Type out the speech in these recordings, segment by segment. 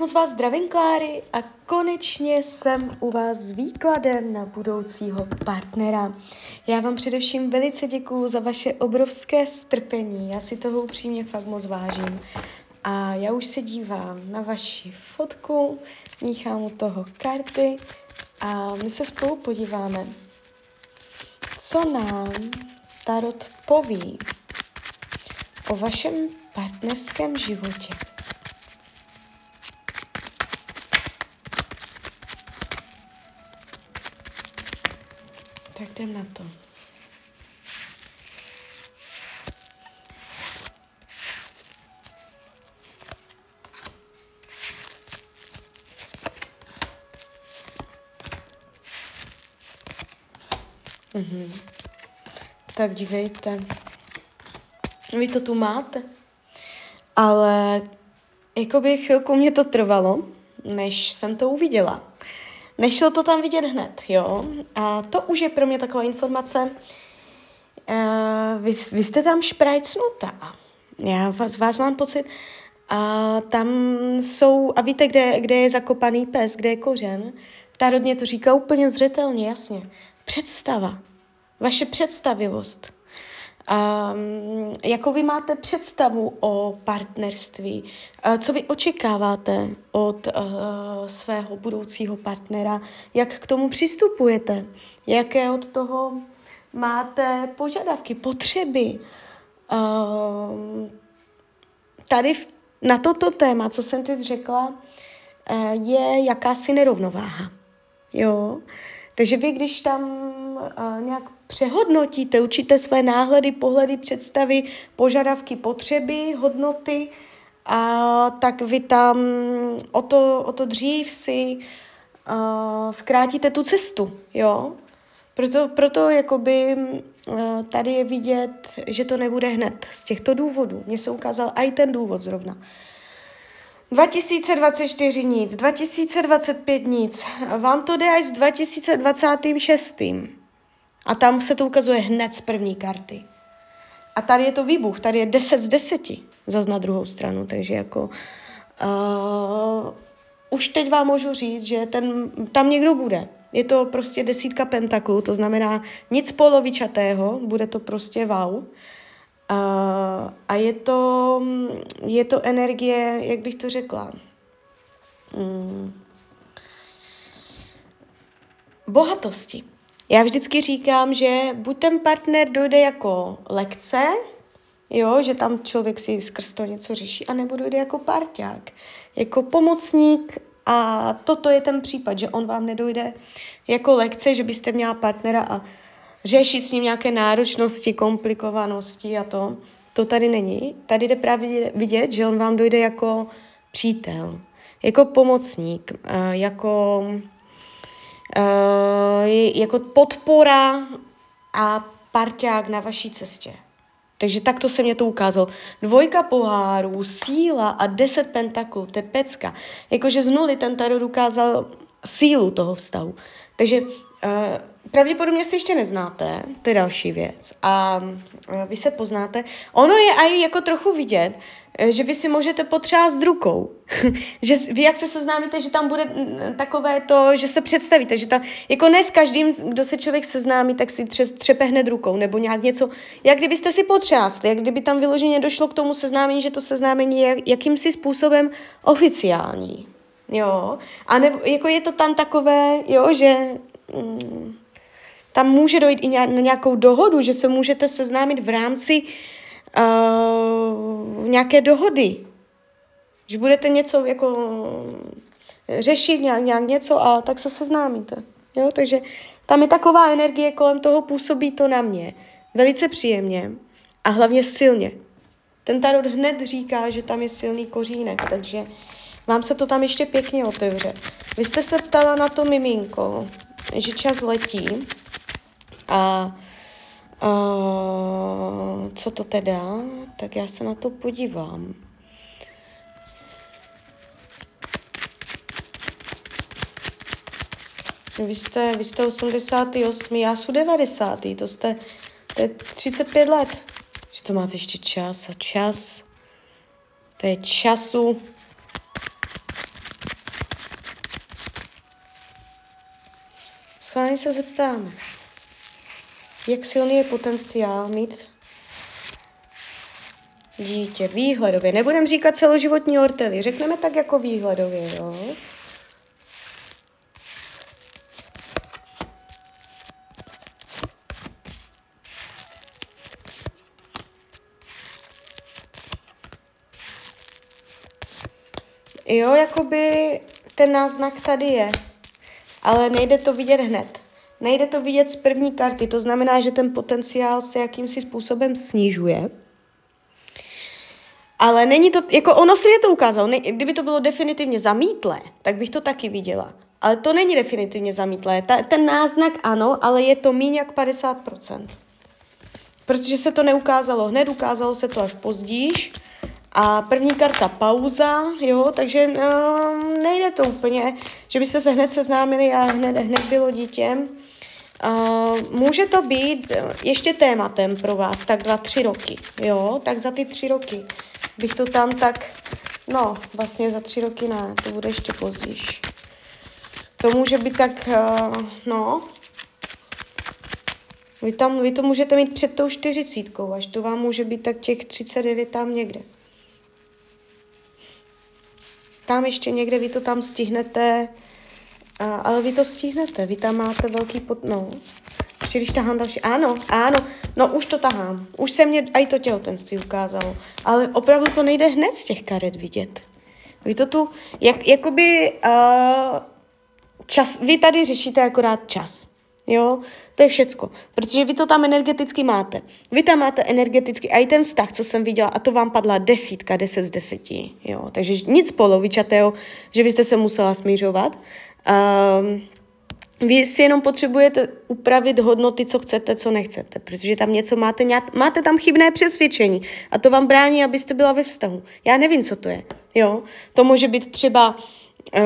moc vás zdravím, Kláry, a konečně jsem u vás s výkladem na budoucího partnera. Já vám především velice děkuju za vaše obrovské strpení, já si toho upřímně fakt moc vážím. A já už se dívám na vaši fotku, míchám u toho karty a my se spolu podíváme, co nám Tarot poví o vašem partnerském životě. Tak jdem na to. Mhm. Tak dívejte. Vy to tu máte. Ale jakoby chvilku mě to trvalo, než jsem to uviděla. Nešlo to tam vidět hned, jo. A to už je pro mě taková informace. Uh, vy, vy jste tam šprajcnutá. Já vás, vás mám pocit. A tam jsou, a víte, kde, kde je zakopaný pes, kde je kořen? Tárodně to říká úplně zřetelně, jasně. Představa. Vaše představivost. Um, jakou vy máte představu o partnerství? Co vy očekáváte od uh, svého budoucího partnera? Jak k tomu přistupujete? Jaké od toho máte požadavky, potřeby? Uh, tady v, na toto téma, co jsem teď řekla, uh, je jakási nerovnováha. Jo? Takže vy, když tam nějak přehodnotíte, určité své náhledy, pohledy, představy, požadavky, potřeby, hodnoty, a tak vy tam o to, o to dřív si uh, zkrátíte tu cestu, jo. Proto, proto jakoby uh, tady je vidět, že to nebude hned z těchto důvodů. Mně se ukázal i ten důvod zrovna. 2024 nic, 2025 nic, vám to jde až s 2026. A tam se to ukazuje hned z první karty. A tady je to výbuch, tady je 10 z 10, zas na druhou stranu, takže jako uh, už teď vám můžu říct, že ten, tam někdo bude. Je to prostě desítka pentaklů, to znamená nic polovičatého, bude to prostě wow. Uh, a je to, je to energie, jak bych to řekla, um, bohatosti. Já vždycky říkám, že buď ten partner dojde jako lekce, jo, že tam člověk si skrz to něco řeší, anebo dojde jako parťák, jako pomocník a toto je ten případ, že on vám nedojde jako lekce, že byste měla partnera a řešit s ním nějaké náročnosti, komplikovanosti a to. To tady není. Tady jde právě vidět, že on vám dojde jako přítel, jako pomocník, jako uh, jako podpora a parťák na vaší cestě. Takže takto se mě to ukázalo. Dvojka pohárů, síla a deset pentaklů, to je pecka. Jakože z nuly ten tarot ukázal sílu toho vztahu. Takže pravděpodobně si ještě neznáte, to je další věc. A uh, vy se poznáte. Ono je i jako trochu vidět, Eh, že vy si můžete potřást rukou. že vy jak se seznámíte, že tam bude mm, takové to, že se představíte, že tam, jako ne s každým, kdo se člověk seznámí, tak si tře, třepe hned rukou, nebo nějak něco, jak kdybyste si potřásli, jak kdyby tam vyloženě došlo k tomu seznámení, že to seznámení je jakýmsi způsobem oficiální. Jo, a nebo, jako je to tam takové, jo, že mm, tam může dojít i na nějakou dohodu, že se můžete seznámit v rámci uh, nějaké dohody. Že budete něco jako řešit, nějak, nějak něco a tak se seznámíte. Jo? Takže tam je taková energie kolem toho, působí to na mě. Velice příjemně a hlavně silně. Ten tarot hned říká, že tam je silný kořínek, takže vám se to tam ještě pěkně otevře. Vy jste se ptala na to miminko, že čas letí a Uh, co to teda? Tak já se na to podívám. Vy jste, vy jste 88, já jsem 90, to jste, to je 35 let. Že to máte ještě čas a čas. To je času. Schválně se zeptáme, jak silný je potenciál mít dítě výhledově. Nebudem říkat celoživotní ortely, řekneme tak jako výhledově, jo. Jo, jakoby ten náznak tady je, ale nejde to vidět hned. Nejde to vidět z první karty, to znamená, že ten potenciál se jakýmsi způsobem snižuje. Ale není to, jako ono si je to ukázalo, ne, kdyby to bylo definitivně zamítlé, tak bych to taky viděla. Ale to není definitivně zamítlé. Ta, ten náznak ano, ale je to méně jak 50%. Protože se to neukázalo hned, ukázalo se to až později. A první karta pauza, jo, takže no, nejde to úplně, že byste se hned seznámili a hned, hned bylo dítě. Uh, může to být ještě tématem pro vás, tak dva, tři roky, jo, tak za ty tři roky bych to tam tak, no, vlastně za tři roky ne, to bude ještě později. To může být tak, uh, no, vy, tam, vy to můžete mít před tou čtyřicítkou, až to vám může být tak těch 39 tam někde. Tam ještě někde vy to tam stihnete, uh, ale vy to stihnete, vy tam máte velký pot, no. Ještě když tahám další, ano, ano, no už to tahám, už se mě i to těhotenství ukázalo, ale opravdu to nejde hned z těch karet vidět. Vy to tu, jak, jakoby, uh, čas, vy tady řešíte akorát čas. Jo, to je všecko, protože vy to tam energeticky máte. Vy tam máte energeticky a i ten vztah, co jsem viděla, a to vám padla desítka, deset z deseti. Jo, takže nic polovičatého, že byste se musela smířovat. Um, vy si jenom potřebujete upravit hodnoty, co chcete, co nechcete, protože tam něco máte, máte tam chybné přesvědčení a to vám brání, abyste byla ve vztahu. Já nevím, co to je. Jo? To může být třeba uh,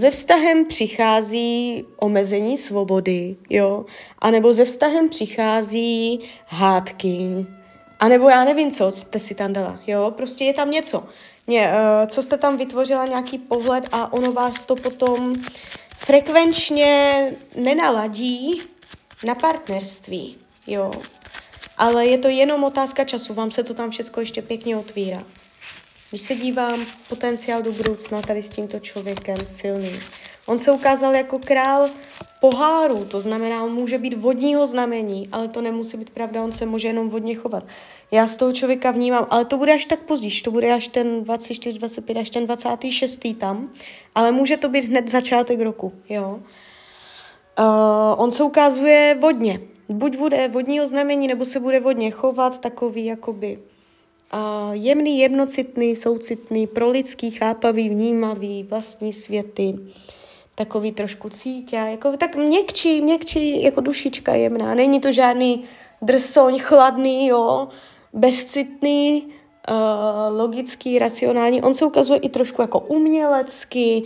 ze vztahem přichází omezení svobody, jo, a nebo ze vztahem přichází hádky, a nebo já nevím, co jste si tam dala, jo, prostě je tam něco. Ně, uh, co jste tam vytvořila, nějaký pohled a ono vás to potom frekvenčně nenaladí na partnerství, jo. Ale je to jenom otázka času, vám se to tam všechno ještě pěkně otvírá. Když se dívám potenciál do budoucna tady s tímto člověkem silný. On se ukázal jako král poháru, to znamená, on může být vodního znamení, ale to nemusí být pravda, on se může jenom vodně chovat. Já z toho člověka vnímám, ale to bude až tak později, to bude až ten 24, 25, až ten 26. tam, ale může to být hned začátek roku, jo. Uh, on se ukazuje vodně, buď bude vodního znamení, nebo se bude vodně chovat, takový jakoby jemný, jemnocitný, soucitný, lidský, chápavý, vnímavý, vlastní světy, takový trošku cítě, jako tak měkčí, měkčí, jako dušička jemná. Není to žádný drsoň, chladný, jo, bezcitný, uh, logický, racionální. On se ukazuje i trošku jako umělecký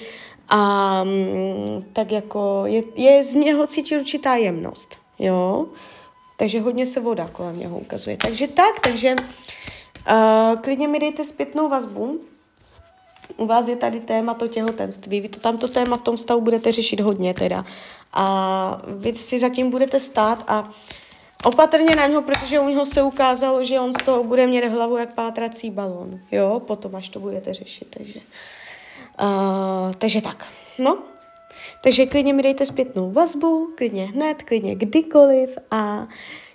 a um, tak jako je, je z něho cítit určitá jemnost, jo. Takže hodně se voda kolem něho ukazuje. Takže tak, takže uh, klidně mi dejte zpětnou vazbu, u vás je tady téma to těhotenství, vy to tamto téma v tom stavu budete řešit hodně teda. A vy si zatím budete stát a opatrně na něho, protože u něho se ukázalo, že on z toho bude mít hlavu jak pátrací balon. Jo, potom až to budete řešit, takže. Uh, takže tak, no. Takže klidně mi dejte zpětnou vazbu, klidně hned, klidně kdykoliv a